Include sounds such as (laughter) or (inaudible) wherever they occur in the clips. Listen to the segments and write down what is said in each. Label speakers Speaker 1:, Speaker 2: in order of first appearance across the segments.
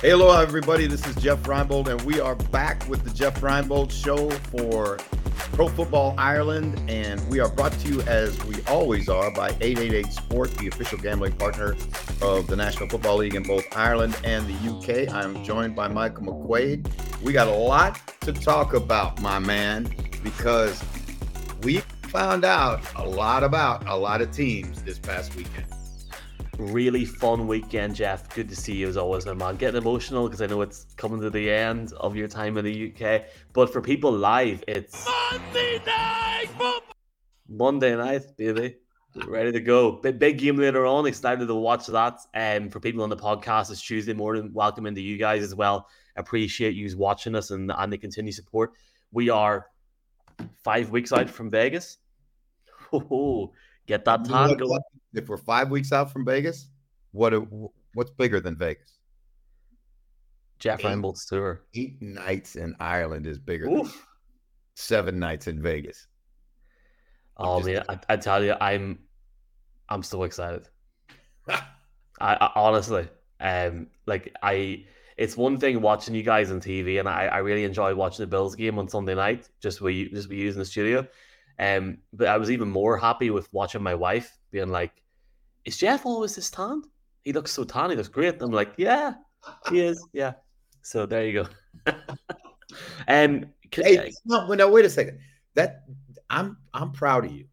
Speaker 1: Hey, hello, everybody. This is Jeff Reinebold, and we are back with the Jeff Reinebold Show for Pro Football Ireland. And we are brought to you, as we always are, by 888 Sport, the official gambling partner of the National Football League in both Ireland and the UK. I'm joined by Michael McQuaid. We got a lot to talk about, my man, because we found out a lot about a lot of teams this past weekend
Speaker 2: really fun weekend, Jeff. Good to see you as always, my man. Getting emotional because I know it's coming to the end of your time in the UK. But for people live, it's Monday night football. Monday night, baby. Ready to go. Big, big game later on. Excited to watch that. And um, for people on the podcast, it's Tuesday morning. Welcome into you guys as well. Appreciate you watching us and, and the continued support. We are five weeks out from Vegas. Oh, get that time going
Speaker 1: if we're five weeks out from Vegas, what what's bigger than Vegas?
Speaker 2: Jeff Reinebold's tour.
Speaker 1: Eight nights in Ireland is bigger Oof. than seven nights in Vegas.
Speaker 2: Oh man, I, I, tell you, I'm I'm so excited. (laughs) I, I, honestly, um, like I, it's one thing watching you guys on TV, and I, I really enjoy watching the Bills game on Sunday night, just we just we use in the studio. Um, but I was even more happy with watching my wife being like, "Is Jeff always this tan? He looks so tan. He looks great." I'm like, "Yeah, he is. Yeah." So there you go. (laughs) um,
Speaker 1: hey, no, no, wait a second. That I'm I'm proud of you.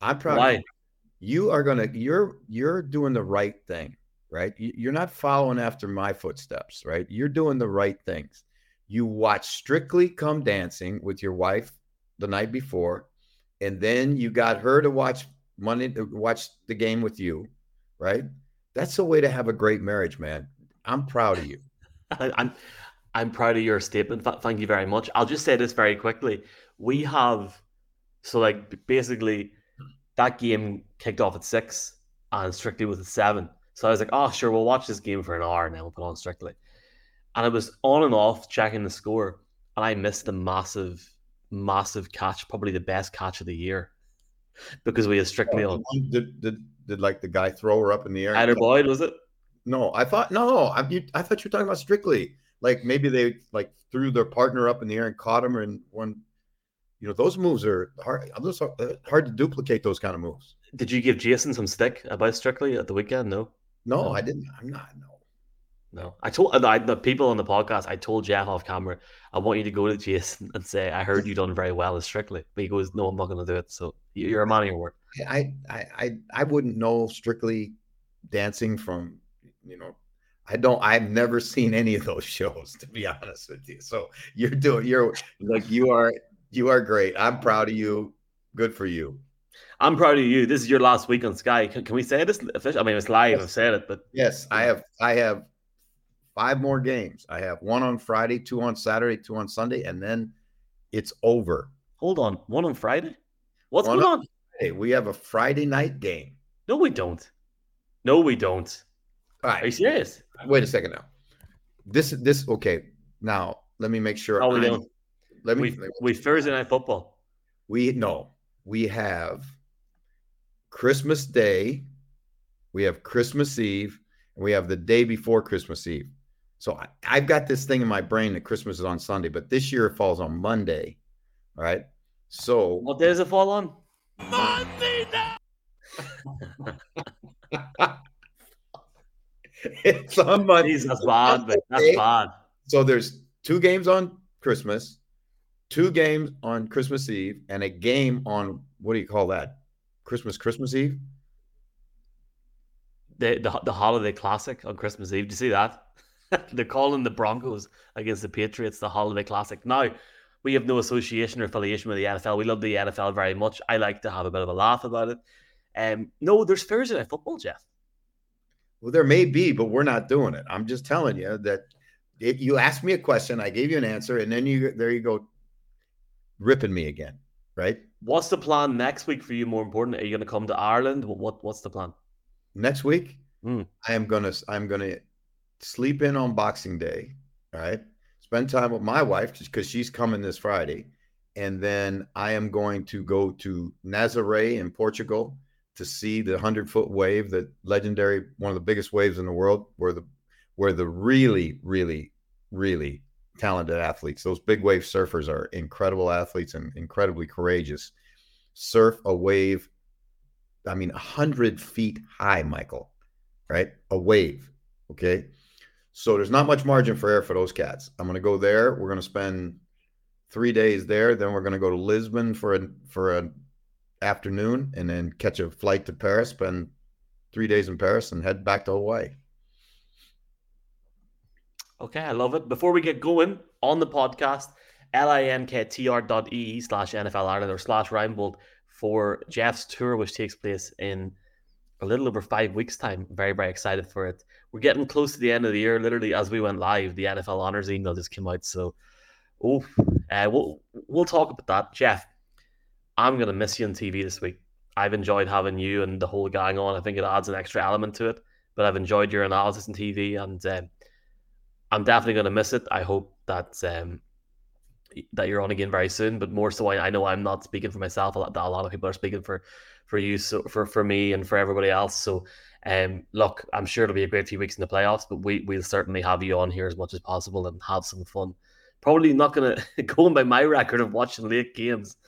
Speaker 1: I'm proud. Why? You. you are gonna. You're you're doing the right thing, right? You're not following after my footsteps, right? You're doing the right things. You watch Strictly Come Dancing with your wife the night before, and then you got her to watch Monday watch the game with you, right? That's the way to have a great marriage, man. I'm proud of you. (laughs)
Speaker 2: I'm I'm proud of your statement. Thank you very much. I'll just say this very quickly. We have so like basically that game kicked off at six and Strictly was at seven. So I was like, oh sure, we'll watch this game for an hour and then we'll put on Strictly. And I was on and off checking the score, and I missed the massive massive catch, probably the best catch of the year, because we are strictly on.
Speaker 1: Did, did did like the guy throw her up in the air?
Speaker 2: Either Boyd was it?
Speaker 1: No, I thought no, no. I, you, I thought you were talking about strictly. Like maybe they like threw their partner up in the air and caught him, and one. You know those moves are hard. Uh, hard to duplicate. Those kind of moves.
Speaker 2: Did you give Jason some stick about strictly at the weekend? No.
Speaker 1: No, no. I didn't. I'm not. No.
Speaker 2: No, I told uh, I, the people on the podcast. I told Jeff off camera. I want you to go to Jason (laughs) and say, "I heard you done very well as Strictly." But he goes, "No, I'm not going to do it." So you're a man of your word.
Speaker 1: I, I, I, I wouldn't know Strictly dancing from, you know, I don't. I've never seen any of those (laughs) shows to be honest with you. So you're doing. You're like you are. You are great. I'm proud of you. Good for you.
Speaker 2: I'm proud of you. This is your last week on Sky. Can, can we say this? I mean, it's live. Yes. I've said it, but
Speaker 1: yes, I have. I have five more games. I have one on Friday, two on Saturday, two on Sunday, and then it's over.
Speaker 2: Hold on, one on Friday. What's one going on?
Speaker 1: Hey, we have a Friday night game.
Speaker 2: No, we don't. No, we don't.
Speaker 1: All right.
Speaker 2: Are you serious?
Speaker 1: Wait a second now. This this okay. Now let me make sure.
Speaker 2: Oh, we don't. Let me. We, we Thursday night football.
Speaker 1: We no. We have Christmas Day. We have Christmas Eve, and we have the day before Christmas Eve. So I, I've got this thing in my brain that Christmas is on Sunday, but this year it falls on Monday. All right. So
Speaker 2: what day does it fall on? Monday (laughs)
Speaker 1: it's on Monday.
Speaker 2: but that's bad.
Speaker 1: So there's two games on Christmas, two games on Christmas Eve, and a game on what do you call that? Christmas, Christmas Eve?
Speaker 2: The the, the holiday classic on Christmas Eve. Do you see that? (laughs) They're calling the Broncos against the Patriots the Holiday Classic. Now, we have no association or affiliation with the NFL. We love the NFL very much. I like to have a bit of a laugh about it. Um, no, there's Thursday night football, Jeff.
Speaker 1: Well, there may be, but we're not doing it. I'm just telling you that if you asked me a question, I gave you an answer, and then you there you go, ripping me again, right?
Speaker 2: What's the plan next week for you? More important, are you going to come to Ireland? What what's the plan
Speaker 1: next week? Mm. I am gonna I'm gonna sleep in on Boxing Day, right? Spend time with my wife just because she's coming this Friday. And then I am going to go to Nazaré in Portugal to see the 100 foot wave, the legendary, one of the biggest waves in the world, where the where the really, really, really talented athletes, those big wave surfers are incredible athletes and incredibly courageous, surf a wave, I mean, 100 feet high, Michael, right? A wave. Okay. So there's not much margin for error for those cats. I'm going to go there. We're going to spend three days there. Then we're going to go to Lisbon for a for an afternoon, and then catch a flight to Paris. Spend three days in Paris and head back to Hawaii.
Speaker 2: Okay, I love it. Before we get going on the podcast, linktr.ee slash NFL Ireland or slash Reinebold for Jeff's tour, which takes place in a little over five weeks' time. Very, very excited for it. We're getting close to the end of the year. Literally, as we went live, the NFL honors email just came out. So, oh, uh, we'll we'll talk about that, Jeff. I'm gonna miss you on TV this week. I've enjoyed having you and the whole gang on. I think it adds an extra element to it. But I've enjoyed your analysis on TV, and uh, I'm definitely gonna miss it. I hope that um, that you're on again very soon. But more so, I, I know I'm not speaking for myself. A lot, a lot of people are speaking for for you, so for for me and for everybody else. So, um, look, I'm sure it'll be a great few weeks in the playoffs, but we we'll certainly have you on here as much as possible and have some fun. Probably not gonna (laughs) going by my record of watching late games.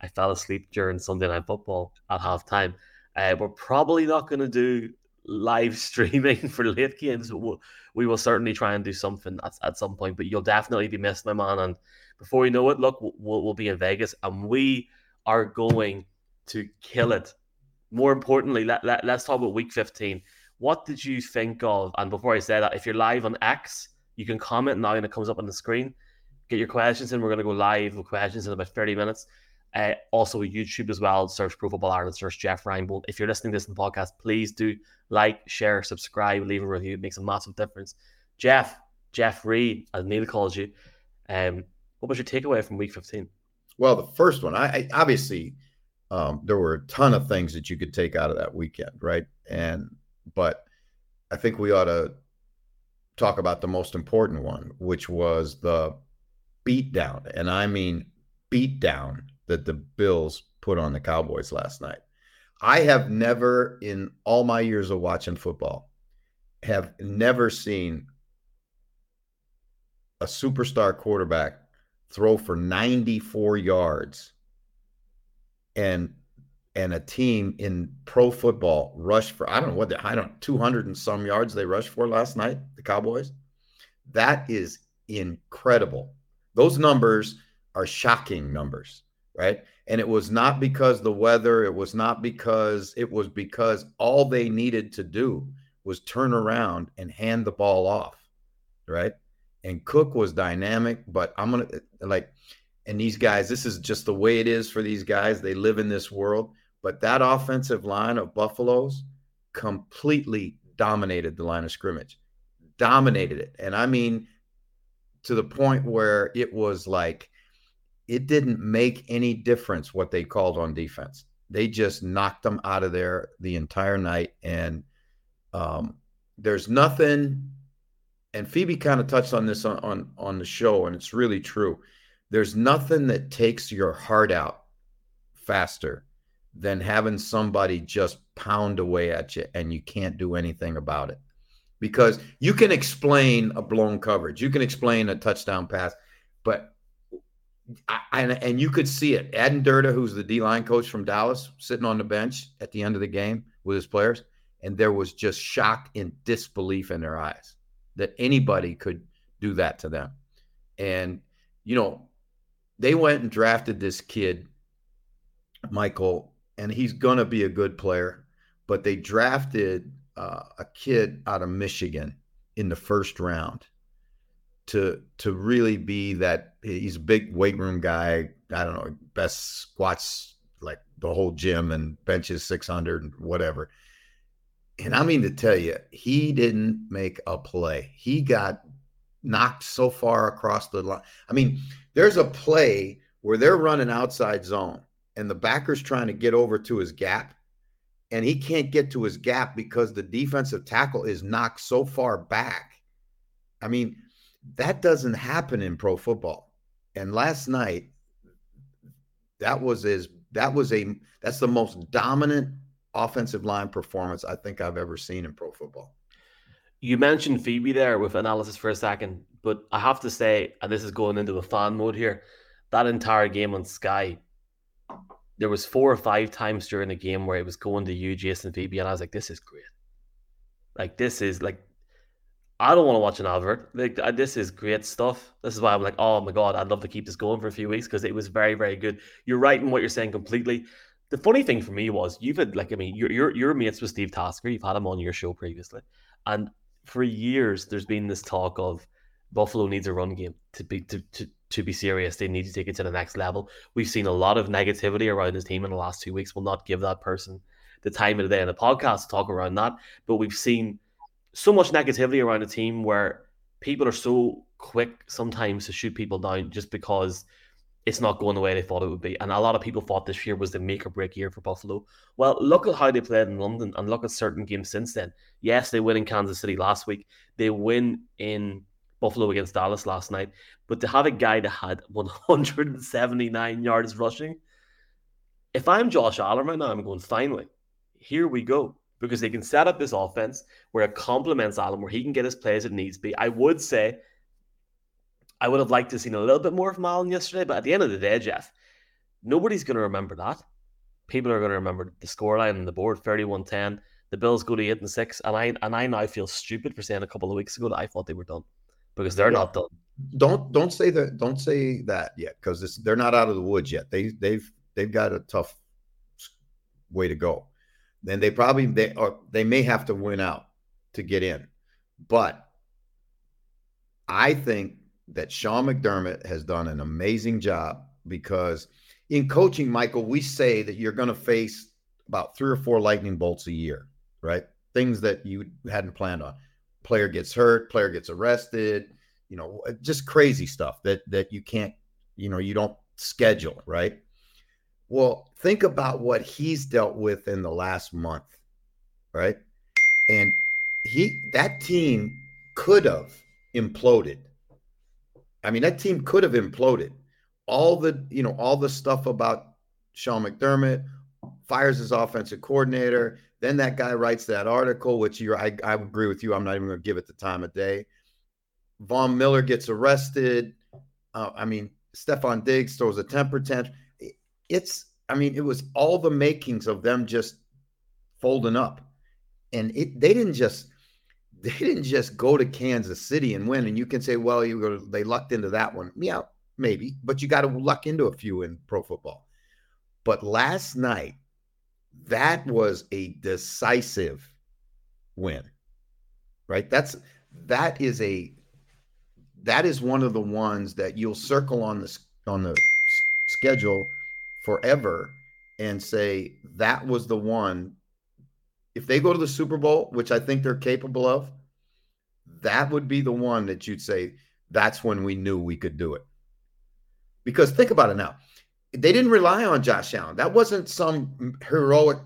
Speaker 2: I fell asleep during Sunday night football at halftime. Uh, we're probably not going to do live (laughs) streaming for late games, but we'll, we will certainly try and do something at, at some point. But you'll definitely be missed, my man. And before you know it, look, we'll, we'll be in Vegas and we are going to kill it. More importantly, let, let, let's talk about week 15. What did you think of? And before I say that, if you're live on X, you can comment now and it comes up on the screen. Get your questions in. We're going to go live with questions in about 30 minutes. Uh, also, YouTube as well. Search Pro Football Ireland, search Jeff Reinebold. If you're listening to this in the podcast, please do like, share, subscribe, leave a review. It makes a massive difference. Jeff, Jeff Reed, as Neil calls you, um, what was your takeaway from week 15?
Speaker 1: Well, the first one, I, I obviously um, there were a ton of things that you could take out of that weekend, right? And but I think we ought to talk about the most important one, which was the beatdown, and I mean beatdown that the Bills put on the Cowboys last night. I have never, in all my years of watching football, have never seen a superstar quarterback throw for 94 yards and and a team in pro football rush for I don't know what they, I don't 200 and some yards they rushed for last night the Cowboys? That is incredible. Those numbers are shocking numbers right? And it was not because the weather it was not because it was because all they needed to do was turn around and hand the ball off right? And Cook was dynamic but I'm going to like and these guys, this is just the way it is for these guys. They live in this world. But that offensive line of Buffalo's completely dominated the line of scrimmage, dominated it. And I mean, to the point where it was like, it didn't make any difference what they called on defense. They just knocked them out of there the entire night. And um, there's nothing, and Phoebe kind of touched on this on, on, on the show, and it's really true there's nothing that takes your heart out faster than having somebody just pound away at you and you can't do anything about it. Because you can explain a blown coverage, you can explain a touchdown pass, but I, and, and you could see it. Aden Durde, who's the D line coach from Dallas, sitting on the bench at the end of the game with his players, and there was just shock and disbelief in their eyes that anybody could do that to them. And, you know, they went and drafted this kid, Michael, and he's going to be a good player. But they drafted uh, a kid out of Michigan in the first round to to really be that he's a big weight room guy. I don't know, best squats like the whole gym and benches 600 and whatever. And I mean to tell you, he didn't make a play. He got knocked so far across the line. I mean, there's a play where they're running outside zone and the backer's trying to get over to his gap and he can't get to his gap because the defensive tackle is knocked so far back. I mean, that doesn't happen in pro football. And last night, that was as that was a that's the most dominant offensive line performance I think I've ever seen in pro football.
Speaker 2: You mentioned Phoebe there with analysis for a second, but I have to say, and this is going into a fan mode here, that entire game on Sky, there was four or five times during the game where it was going to you, Jason Phoebe, and I was like, this is great. Like this is like I don't want to watch an advert. Like this is great stuff. This is why I'm like, oh my god, I'd love to keep this going for a few weeks because it was very, very good. You're right in what you're saying completely. The funny thing for me was you've had like I mean, you're you're, you're mates with Steve Tasker. You've had him on your show previously, and for years there's been this talk of Buffalo needs a run game to be to, to to be serious. They need to take it to the next level. We've seen a lot of negativity around his team in the last two weeks. We'll not give that person the time of the day in the podcast to talk around that, but we've seen so much negativity around a team where people are so quick sometimes to shoot people down just because it's not going the way they thought it would be. And a lot of people thought this year was the make or break year for Buffalo. Well, look at how they played in London and look at certain games since then. Yes, they win in Kansas City last week. They win in Buffalo against Dallas last night. But to have a guy that had (laughs) 179 yards rushing, if I'm Josh Allen right now, I'm going, finally, here we go. Because they can set up this offense where it complements Allen, where he can get his plays it needs to be. I would say I would have liked to have seen a little bit more from Allen yesterday, but at the end of the day, Jeff, nobody's going to remember that. People are going to remember the scoreline and the board, 31-10. The Bills go to 8 and 6, and I and I now feel stupid for saying a couple of weeks ago that I thought they were done because they're yeah. not done.
Speaker 1: Don't don't say that. Don't say that yet because they're not out of the woods yet. They they've they've got a tough way to go. Then they probably they or they may have to win out to get in, but I think that Sean McDermott has done an amazing job because in coaching, Michael, we say that you're going to face about three or four lightning bolts a year, right? Things that you hadn't planned on player gets hurt, player gets arrested, you know, uh, just crazy stuff that that you can't, you know, you don't schedule, right? Well, think about what he's dealt with in the last month, right? And he that team could have imploded. I mean, that team could have imploded. All the, you know, all the stuff about Sean McDermott fires his offensive coordinator, then that guy writes that article, which you're, I, I agree with you. I'm not even going to give it the time of day. Von Miller gets arrested. Uh, I mean, Stefon Diggs throws a temper tantrum. It's, I mean, it was all the makings of them just folding up, and it they didn't just they didn't just go to Kansas City and win. And you can say, well, you go, they lucked into that one. Yeah, maybe, but you got to luck into a few in pro football. But last night, that was a decisive win, right? That's that is a that is one of the ones that you'll circle on the on the schedule forever and say that was the one if they go to the Super Bowl, which I think they're capable of, that would be the one that you'd say that's when we knew we could do it. Because think about it now they didn't rely on Josh Allen. That wasn't some heroic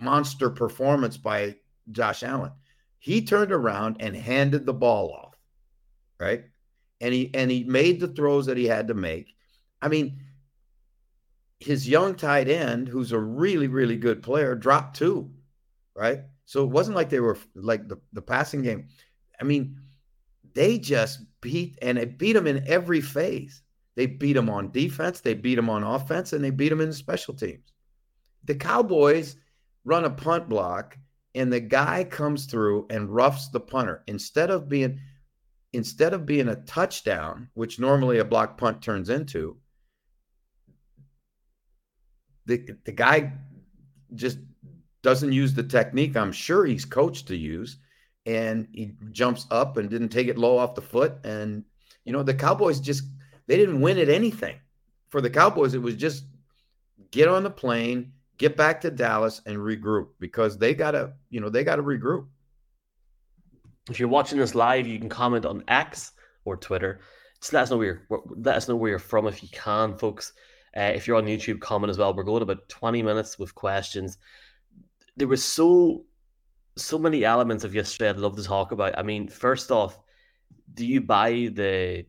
Speaker 1: monster performance by Josh Allen. He turned around and handed the ball off, right? And he and he made the throws that he had to make. I mean, his young tight end, who's a really really good player, dropped two, right? So it wasn't like they were like the the passing game. I mean, they just beat and it beat them in every phase. They beat them on defense, they beat them on offense, and they beat them in special teams. The Cowboys run a punt block, and the guy comes through and roughs the punter instead of being instead of being a touchdown, which normally a block punt turns into. The, the guy just doesn't use the technique I'm sure he's coached to use. And he jumps up and didn't take it low off the foot. And, you know, the Cowboys just they didn't win at anything. For the Cowboys, it was just get on the plane, get back to Dallas, and regroup because they gotta, you know, they gotta regroup.
Speaker 2: If you're watching this live, you can comment on X or Twitter. Just let us know where you're, let us know where you're from if you can, folks. Uh, if you're on YouTube, comment as well. We're going about 20 minutes with questions. There was so so many elements of yesterday I'd love to talk about. I mean, first off, do you buy the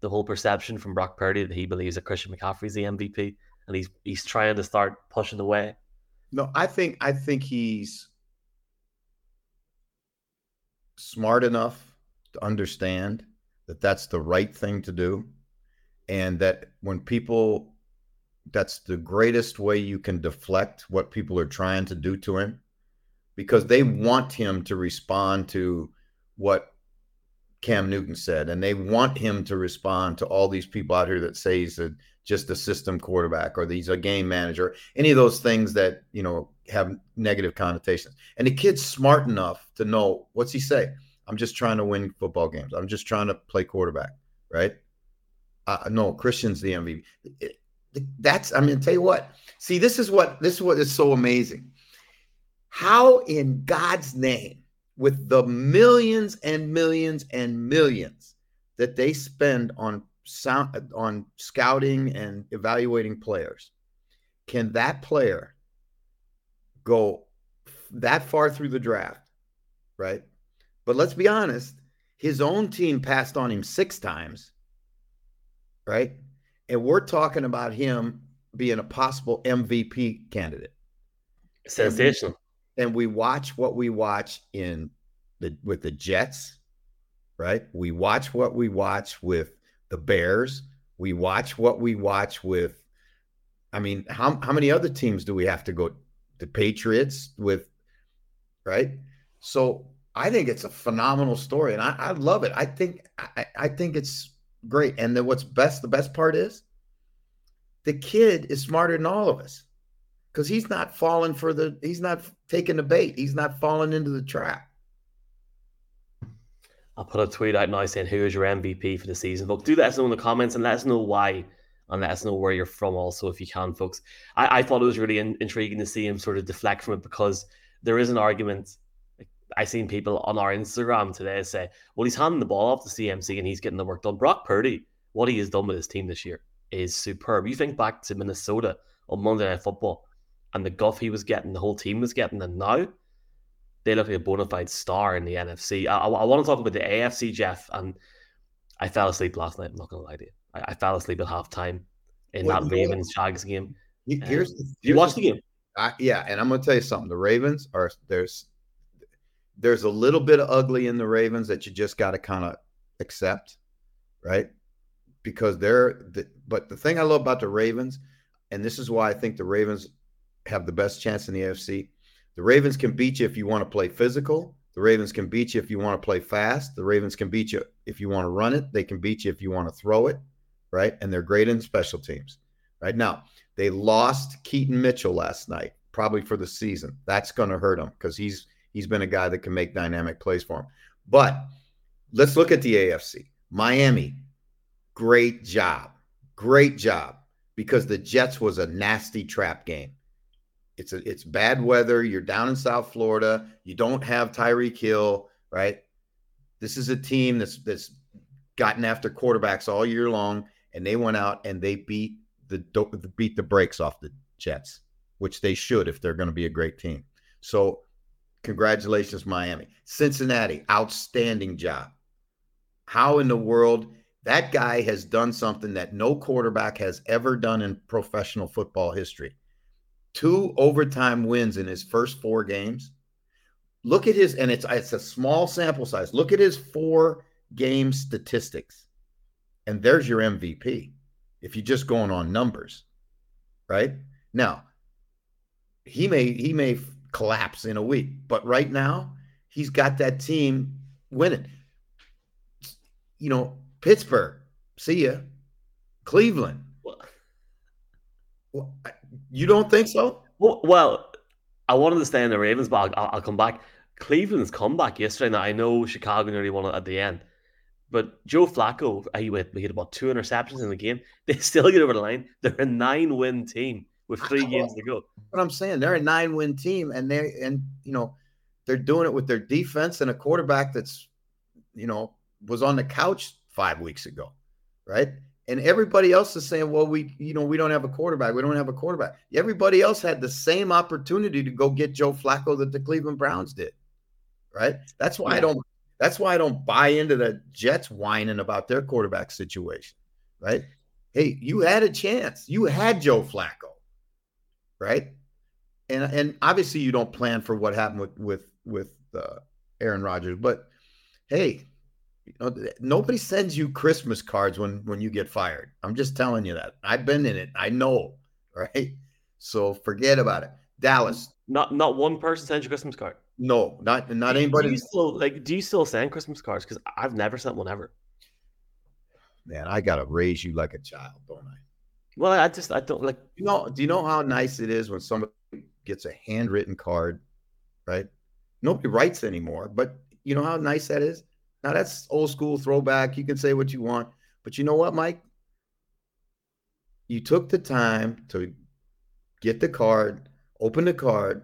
Speaker 2: the whole perception from Brock Purdy that he believes that Christian McCaffrey's the MVP and he's he's trying to start pushing away.
Speaker 1: No, I think I think he's smart enough to understand that that's the right thing to do and that when people that's the greatest way you can deflect what people are trying to do to him because they want him to respond to what Cam Newton said and they want him to respond to all these people out here that say he's a, just a system quarterback or he's a game manager any of those things that you know have negative connotations and the kid's smart enough to know what's he say I'm just trying to win football games. I'm just trying to play quarterback, right? Uh, no, Christian's the MVP. It, that's I'm mean, tell you what. See, this is what this is what is so amazing. How in God's name, with the millions and millions and millions that they spend on sound on scouting and evaluating players, can that player go that far through the draft, right? But let's be honest, his own team passed on him six times, right? And we're talking about him being a possible MVP candidate.
Speaker 2: Sensational.
Speaker 1: And we, and we watch what we watch in the with the Jets, right? We watch what we watch with the Bears. We watch what we watch with. I mean, how how many other teams do we have to go? The Patriots with, right? So I think it's a phenomenal story, and I, I love it. I think I, I think it's great. And then what's best, the best part is, the kid is smarter than all of us because he's not falling for the, he's not taking the bait, he's not falling into the trap.
Speaker 2: I'll put a tweet out now saying who is your MVP for the season. Folks, do let us know in the comments and let us know why and let us know where you're from also if you can, folks. I, I thought it was really in, intriguing to see him sort of deflect from it because there is an argument I seen people on our Instagram today say, well, he's handing the ball off to CMC and he's getting the work done. Brock Purdy, what he has done with his team this year is superb. You think back to Minnesota on Monday Night Football and the guff he was getting, the whole team was getting, and now they look like a bona fide star in the NFC. I, I, I want to talk about the AFC, Jeff, and I fell asleep last night. I'm not going to lie to you. I, I fell asleep at halftime in well, that Ravens Jags game.
Speaker 1: Here's, here's
Speaker 2: you watched the game.
Speaker 1: I, yeah, and I'm going to tell you something. The Ravens are there's there's a little bit of ugly in the Ravens that you just got to kind of accept, right? Because they're, the, but the thing I love about the Ravens, and this is why I think the Ravens have the best chance in the AFC. The Ravens can beat you if you want to play physical. The Ravens can beat you if you want to play fast. The Ravens can beat you if you want to run it. They can beat you if you want to throw it, right? And they're great in special teams. Right now, they lost Keaton Mitchell last night, probably for the season. That's going to hurt them because he's he's been a guy that can make dynamic plays for him. But let's look at the AFC. Miami, great job. Great job because the Jets was a nasty trap game. It's a, it's bad weather. You're down in South Florida. You don't have Tyreek Hill, right? This is a team that's that's gotten after quarterbacks all year long, and they went out and they beat the beat the brakes off the Jets, which they should if they're going to be a great team. So Congratulations, Miami. Cincinnati, outstanding job. How in the world that guy has done something that no quarterback has ever done in professional football history? Two overtime wins in his first four games. Look at his, and it's it's a small sample size. Look at his four game statistics, and there's your MVP. If you're just going on numbers, right now, he may he may collapse in a week. But right now, he's got that team winning. You know, Pittsburgh, see ya. Cleveland. Well, you don't think so?
Speaker 2: Well, well, I wanted to stay in the Ravens, but I'll, I'll come back. Cleveland's comeback yesterday. Now I know Chicago nearly won it at the end, but Joe Flacco, he had, he had about two interceptions in the game. They (laughs) still get over the line. They're a nine-win team with three games to go.
Speaker 1: But I'm saying they're a nine win team and they and you know they're doing it with their defense and a quarterback that's you know was on the couch five weeks ago, right? And everybody else is saying, well, we you know we don't have a quarterback. We don't have a quarterback. Everybody else had the same opportunity to go get Joe Flacco that the Cleveland Browns did, right? That's why yeah. I don't. That's why I don't buy into the Jets whining about their quarterback situation, right? Hey, you had a chance. You had Joe Flacco right? And and obviously you don't plan for what happened with with with uh, Aaron Rodgers, but hey, you know, nobody sends you Christmas cards when when you get fired. I'm just telling you that. I've been in it. I know, (laughs) right? So forget about it. Dallas.
Speaker 2: Not not one person sends you Christmas card.
Speaker 1: No, not not anybody.
Speaker 2: Do you still like? Do you still send Christmas cards? Because I've never sent one ever.
Speaker 1: Man, I gotta raise you like a child, don't I?
Speaker 2: Well, I just I don't like.
Speaker 1: You know, do you know how nice it is when somebody gets a handwritten card, right? Nobody writes anymore, but you know how nice that is. Now that's old school throwback. You can say what you want, but you know what, Mike? You took the time to get the card, open the card,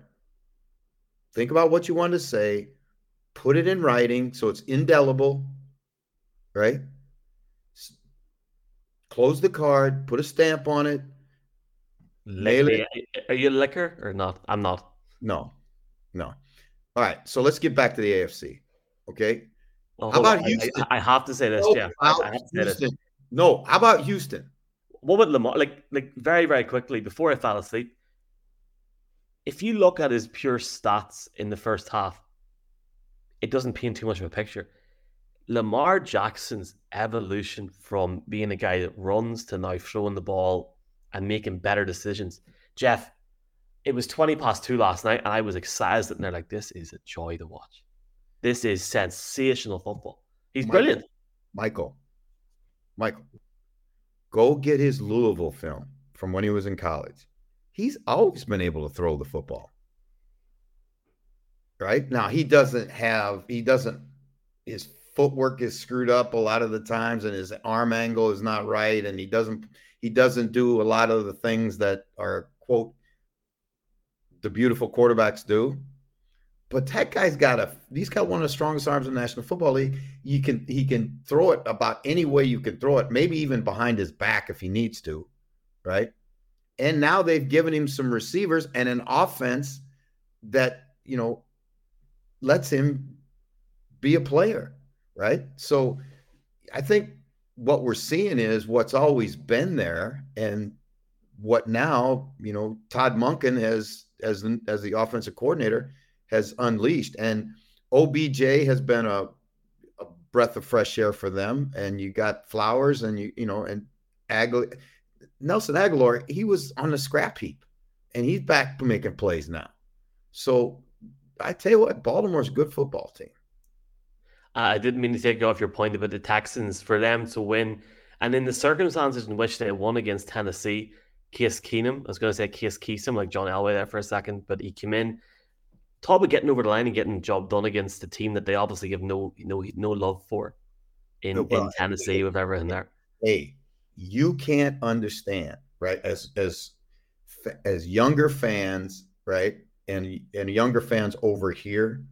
Speaker 1: think about what you want to say, put it in writing so it's indelible, right? Close the card, put a stamp on it.
Speaker 2: Mail it. Are you a liquor or not? I'm not.
Speaker 1: No, no. All right. So let's get back to the AFC. Okay. Well, how about on. Houston?
Speaker 2: I, I, have to say this, no, Jeff. I.
Speaker 1: No. How about Houston?
Speaker 2: What would Lamar? Like, like very, very quickly before I fell asleep. If you look at his pure stats in the first half, it doesn't paint too much of a picture. Lamar Jackson's evolution from being a guy that runs to now throwing the ball and making better decisions. Jeff, it was 20 past two last night, and I was excited and they're like, this is a joy to watch. This is sensational football. He's Michael, brilliant.
Speaker 1: Michael, Michael, go get his Louisville film from when he was in college. He's always been able to throw the football. Right now, he doesn't have, he doesn't, his footwork is screwed up a lot of the times and his arm angle is not right and he doesn't he doesn't do a lot of the things that are quote the beautiful quarterbacks do. But that guy's got a he's got one of the strongest arms in the national football league. You can he can throw it about any way you can throw it maybe even behind his back if he needs to right? And now they've given him some receivers and an offense that you know lets him be a player right? So I think what we're seeing is what's always been there and what now, you know, Todd Monken has as the, as the offensive coordinator has unleashed and OBJ has been a, a breath of fresh air for them and you got Flowers and you you know and Aguilar, Nelson Agholor, he was on the scrap heap and he's back making plays now. So I tell you what, Baltimore's a good football team.
Speaker 2: Uh, I didn't mean to take off your point about the Texans for them to win. And in the circumstances in which they won against Tennessee, Case Keenum, I was going to say Case Keesum, like John Elway there for a second, but he came in. Talk about getting over the line and getting the job done against a team that they obviously have no no no love for in, well, in Tennessee with everything there.
Speaker 1: Hey, you can't understand, right? As as as younger fans, right, and and younger fans over here,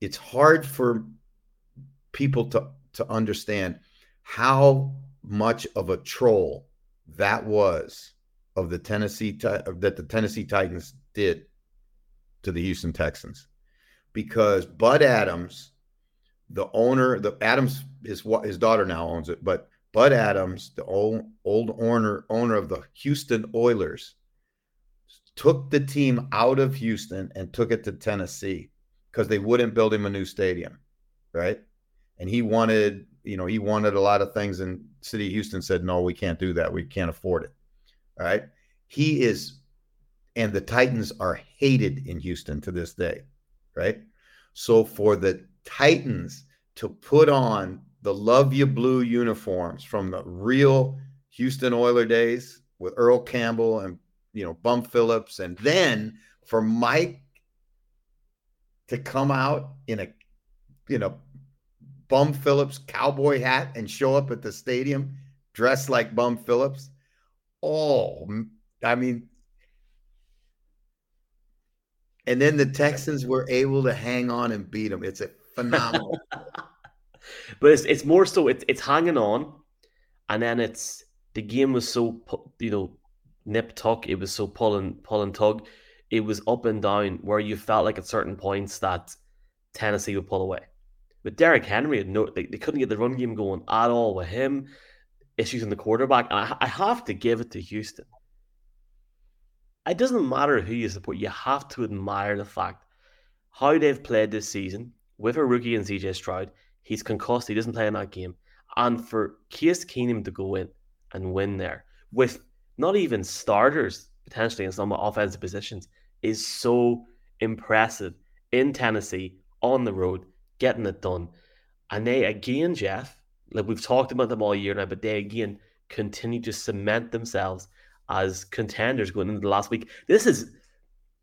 Speaker 1: it's hard for people to to understand how much of a troll that was of the Tennessee that the Tennessee Titans did to the Houston Texans. Because Bud Adams the owner the Adams is what his daughter now owns it but Bud Adams the old old owner owner of the Houston Oilers took the team out of Houston and took it to Tennessee because they wouldn't build him a new stadium right and he wanted, you know, he wanted a lot of things, and City of Houston said, no, we can't do that. We can't afford it. All right. He is, and the Titans are hated in Houston to this day. Right. So for the Titans to put on the Luv Ya Blue uniforms from the real Houston Oiler days with Earl Campbell and, you know, Bum Phillips, and then for Mike to come out in a, you know, Bum Phillips cowboy hat and show up at the stadium dressed like Bum Phillips. Oh, I mean, and then the Texans were able to hang on and beat them. It's a phenomenal. (laughs)
Speaker 2: but it's it's more so it's it's hanging on, and then it's the game was so you know nip tuck. It was so pull and pull and tug. It was up and down where you felt like at certain points that Tennessee would pull away. With Derrick Henry, had no, they, they couldn't get the run game going at all with him. Issues in the quarterback. And I, I have to give it to Houston. It doesn't matter who you support, you have to admire the fact how they've played this season with a rookie in CJ Stroud. He's concussed. He doesn't play in that game. And for Case Keenum to go in and win there with not even starters potentially in some offensive positions is so impressive in Tennessee on the road, getting it done. And they again, Jeff, like we've talked about them all year now, but they again continue to cement themselves as contenders going into the last week. This is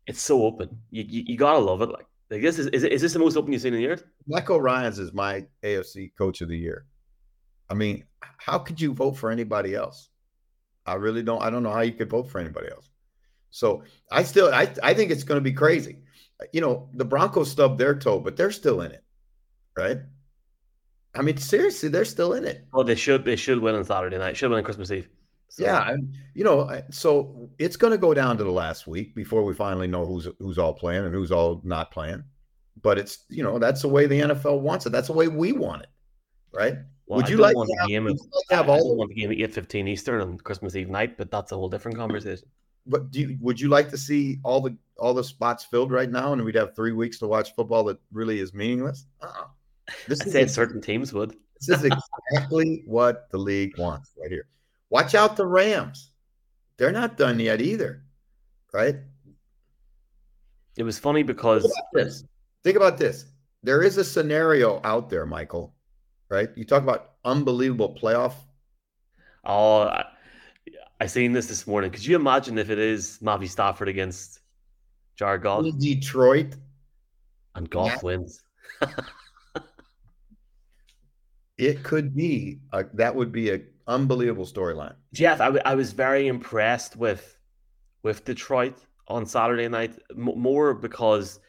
Speaker 2: it's so open. You, you, you gotta love it. Like like this is is, is this the most open you've seen in years?
Speaker 1: DeMeco Ryans is my AFC coach of the year. I mean, how could you vote for anybody else? I really don't. I don't know how you could vote for anybody else. So I still, I, I think it's going to be crazy. You know, the Broncos stubbed their toe, but they're still in it, right? I mean, seriously, they're still in it.
Speaker 2: Oh, they should. They should win on Saturday night. Should win on Christmas Eve.
Speaker 1: So. Yeah, and, you know, so it's going to go down to the last week before we finally know who's who's all playing and who's all not playing. But it's you know that's the way the NFL wants it. That's the way we want it, right?
Speaker 2: Well, would you like, to have, game of, like have all? want the game at eight fifteen Eastern on Christmas Eve night, but that's a whole different conversation.
Speaker 1: But do you, would you like to see all the all the spots filled right now, and we'd have three weeks to watch football that really is meaningless? Uh-uh.
Speaker 2: This is a, certain teams would.
Speaker 1: This is exactly (laughs) what the league wants right here. Watch out the Rams. They're not done yet either, right?
Speaker 2: It was funny because
Speaker 1: Think about this. Think about this. There is a scenario out there, Michael, right? You talk about unbelievable playoff.
Speaker 2: Oh, I, I seen this this morning. Could you imagine if it is Matthew Stafford against Jared Goff?
Speaker 1: Detroit.
Speaker 2: And Goff yeah. wins. (laughs)
Speaker 1: it could be. A, that would be an unbelievable storyline.
Speaker 2: Jeff, I, w- I was very impressed with with Detroit on Saturday night, M- more because –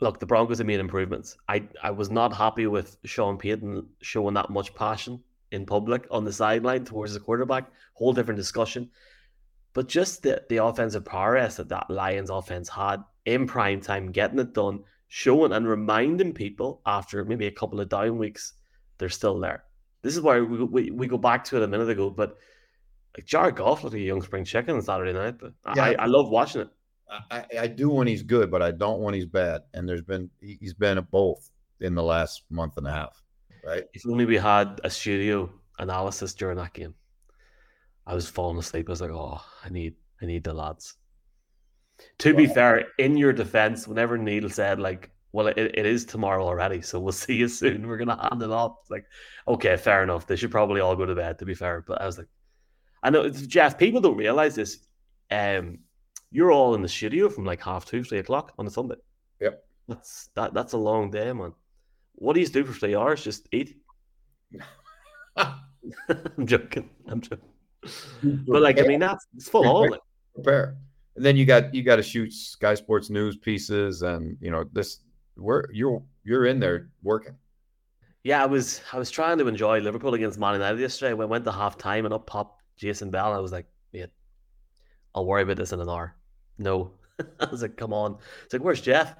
Speaker 2: look, the Broncos have made improvements. I, I was not happy with Sean Payton showing that much passion in public on the sideline towards the quarterback. Whole different discussion. But just the, the offensive prowess that that Lions offense had in prime time, getting it done, showing and reminding people after maybe a couple of down weeks, they're still there. This is why we, we, we go back to it a minute ago, but like Jared Goff looked like a young spring chicken on Saturday night. But yeah. I, I love watching it.
Speaker 1: I, I do when he's good, but I don't when he's bad. And there's been he's been at both in the last month and a half. Right.
Speaker 2: If only we had a studio analysis during that game. I was falling asleep. I was like, oh, I need I need the lads. To be fair, in your defense, whenever Neil said like, well, it, it is tomorrow already, so we'll (laughs) see you soon. We're gonna hand it off. It's like, okay, fair enough. They should probably all go to bed. To be fair, but I was like, I know Jeff. People don't realize this. Um, you're all in the studio from like half two, three o'clock on a Sunday.
Speaker 1: Yep.
Speaker 2: That's that. That's a long day, man. What do you do for three hours? Just eat. (laughs) (laughs) I'm joking. I'm joking. But like, I mean, that's it's full on.
Speaker 1: Prepare. And then you got you got to shoot Sky Sports News pieces, and you know this. Where you're you're in there working.
Speaker 2: Yeah, I was I was trying to enjoy Liverpool against Man United yesterday. We went to half time and up popped Jason Bell. I was like, mate, I'll worry about this in an hour. No. (laughs) I was like, come on. It's like, where's Jeff?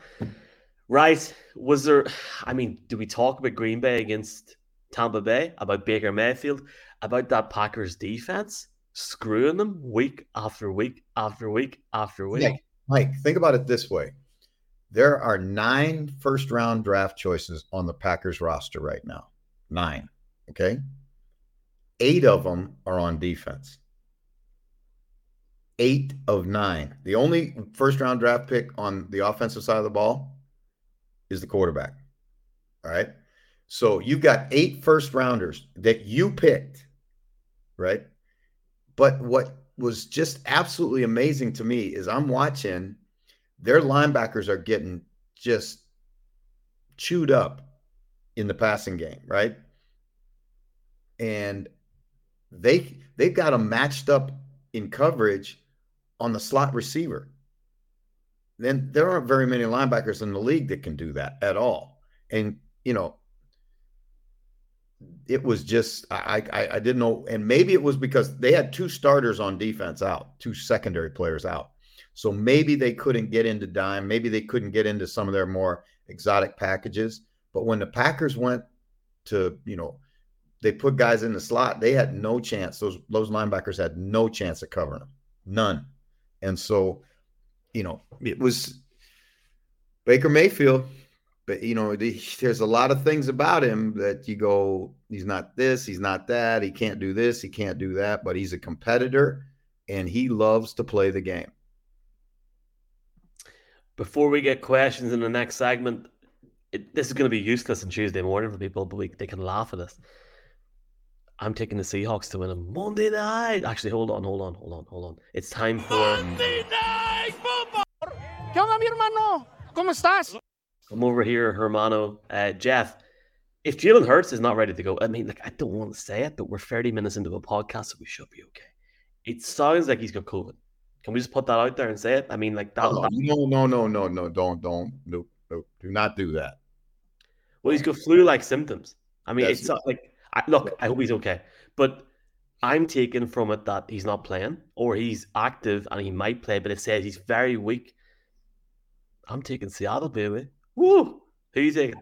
Speaker 2: Right. Was there, I mean, do we talk about Green Bay against Tampa Bay, about Baker Mayfield, about that Packers defense screwing them week after week after week after week? Yeah.
Speaker 1: Mike, think about it this way there are nine first round draft choices on the Packers roster right now. Nine. Okay. Eight of them are on defense eight of nine. The only first round draft pick on the offensive side of the ball is the quarterback. All right. So you've got eight first rounders that you picked, right? But what was just absolutely amazing to me is I'm watching their linebackers are getting just chewed up in the passing game, right? And they they've got them matched up in coverage on the slot receiver. Then there aren't very many linebackers in the league that can do that at all. And you know, it was just I, I I didn't know, and maybe it was because they had two starters on defense out, two secondary players out. So maybe they couldn't get into dime, maybe they couldn't get into some of their more exotic packages. But when the Packers went to, you know, they put guys in the slot, they had no chance. Those those linebackers had no chance of covering them. None. And so, you know, it was Baker Mayfield. But you know, the, (laughs) there's a lot of things about him that you go, he's not this, he's not that, he can't do this, he can't do that, but he's a competitor and he loves to play the game.
Speaker 2: Before we get questions in the next segment, it, this is going to be useless on Tuesday morning for people, but we, they can laugh at us. I'm taking the Seahawks to win on Monday night. Actually, hold on, hold on, hold on, hold on. It's time for Monday Night Football. ¿Qué onda, mi hermano? ¿Cómo estás? I'm over here, Hermano. Uh, Jeff, if Jalen Hurts is not ready to go, I mean, like, I don't want to say it, but we're 30 minutes into a podcast, so we should be okay. It sounds like he's got COVID. Can we just put that out there and say it? I mean, like that.
Speaker 1: Oh,
Speaker 2: that
Speaker 1: no, no, no, no, no, don't, don't, no, no, do not do that.
Speaker 2: Well, he's got flu-like symptoms. I mean, That's it's not like I, look. I hope he's okay, but I'm taking from it that he's not playing, or he's active and he might play, but it says he's very weak. I'm taking Seattle, baby. Woo! Who you taking?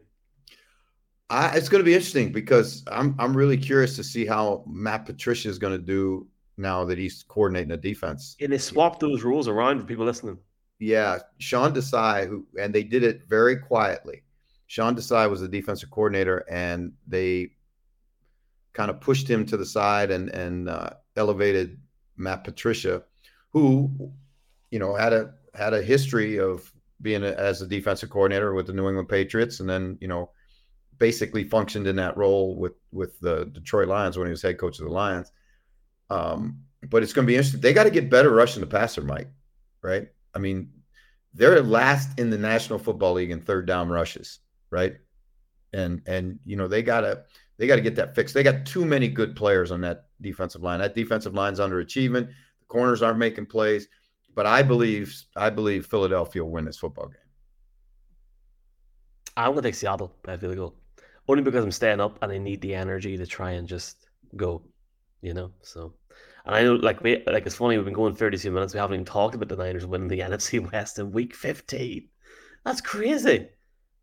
Speaker 1: I, it's going to be interesting because I'm I'm really curious to see how Matt Patricia is going to do now that he's coordinating the defense.
Speaker 2: And they swapped those rules around for people listening.
Speaker 1: Yeah, Sean Desai, who and they did it very quietly. Sean Desai was the defensive coordinator, and they kind of pushed him to the side and and uh, elevated Matt Patricia, who you know had a had a history of being a, as a defensive coordinator with the New England Patriots, and then you know basically functioned in that role with with the Detroit Lions when he was head coach of the Lions. Um, but it's going to be interesting. They got to get better rushing the passer, Mike. Right? I mean, they're last in the National Football League in third down rushes, right? And and you know they gotta they got to get that fixed. They got too many good players on that defensive line. That defensive line's underachieving. The corners aren't making plays. But I believe I believe Philadelphia will win this football game.
Speaker 2: I'm gonna take Seattle by field goal, only because I'm staying up and I need the energy to try and just go, you know. So, and I know like we like it's funny we've been going 32 minutes. We haven't even talked about the Niners winning the (laughs) NFC West in Week 15. That's crazy.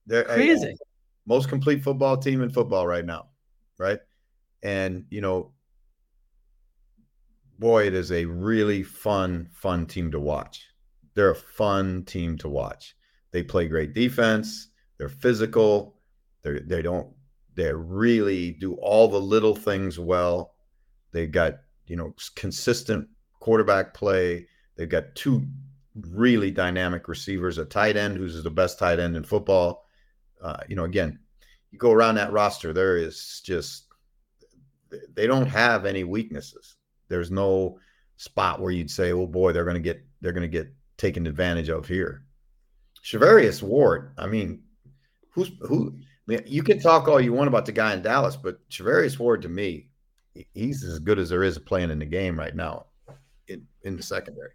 Speaker 2: They're crazy.
Speaker 1: Most complete football team in football right now, right? And you know, boy, it is a really fun, fun team to watch. They're a fun team to watch. They play great defense. They're physical. They they don't they really do all the little things well. They've got you know consistent quarterback play. They've got two really dynamic receivers, a tight end who's the best tight end in football. Uh, you know, again, you go around that roster, there is just they don't have any weaknesses. There's no spot where you'd say, "Oh boy, they're going to get they're going to get taken advantage of here." Charvarius Ward, I mean, who's who? I mean, you can talk all you want about the guy in Dallas, but Charvarius Ward to me, he's as good as there is playing in the game right now in, in the secondary.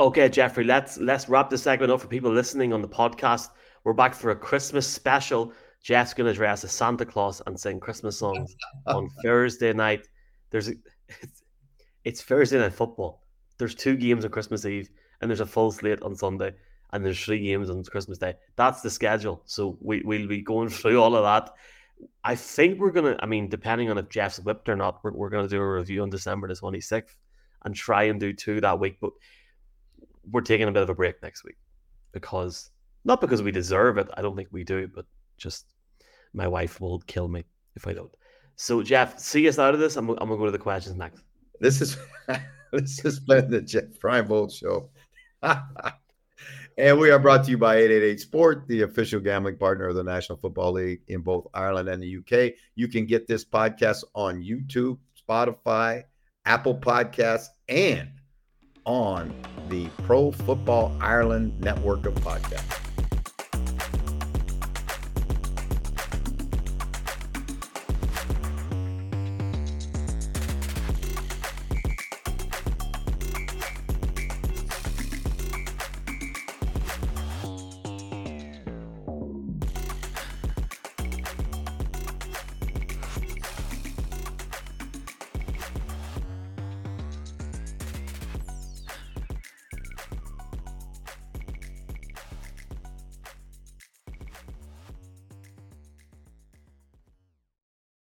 Speaker 2: Okay, Jeffrey, let's let's wrap the segment up for people listening on the podcast. We're back for a Christmas special. Jeff's going to dress as Santa Claus and sing Christmas songs (laughs) on Thursday night. There's a, (laughs) it's Thursday night football. There's two games on Christmas Eve, and there's a full slate on Sunday, and there's three games on Christmas Day. That's the schedule. So we, we'll be going (laughs) through all of that. I think we're gonna. I mean, depending on if Jeff's whipped or not, we're, we're gonna do a review on December the twenty sixth and try and do two that week. But we're taking a bit of a break next week because not because we deserve it. I don't think we do, but just my wife will kill me if I don't. So Jeff, see us out of this. I'm, I'm gonna go to the questions next.
Speaker 1: This is (laughs) this has been the Jeff Reinebold Show. (laughs) and we are brought to you by 888 Sport, the official gambling partner of the National Football League in both Ireland and the UK. You can get this podcast on YouTube, Spotify, Apple Podcasts, and on the Pro Football Ireland network of podcasts.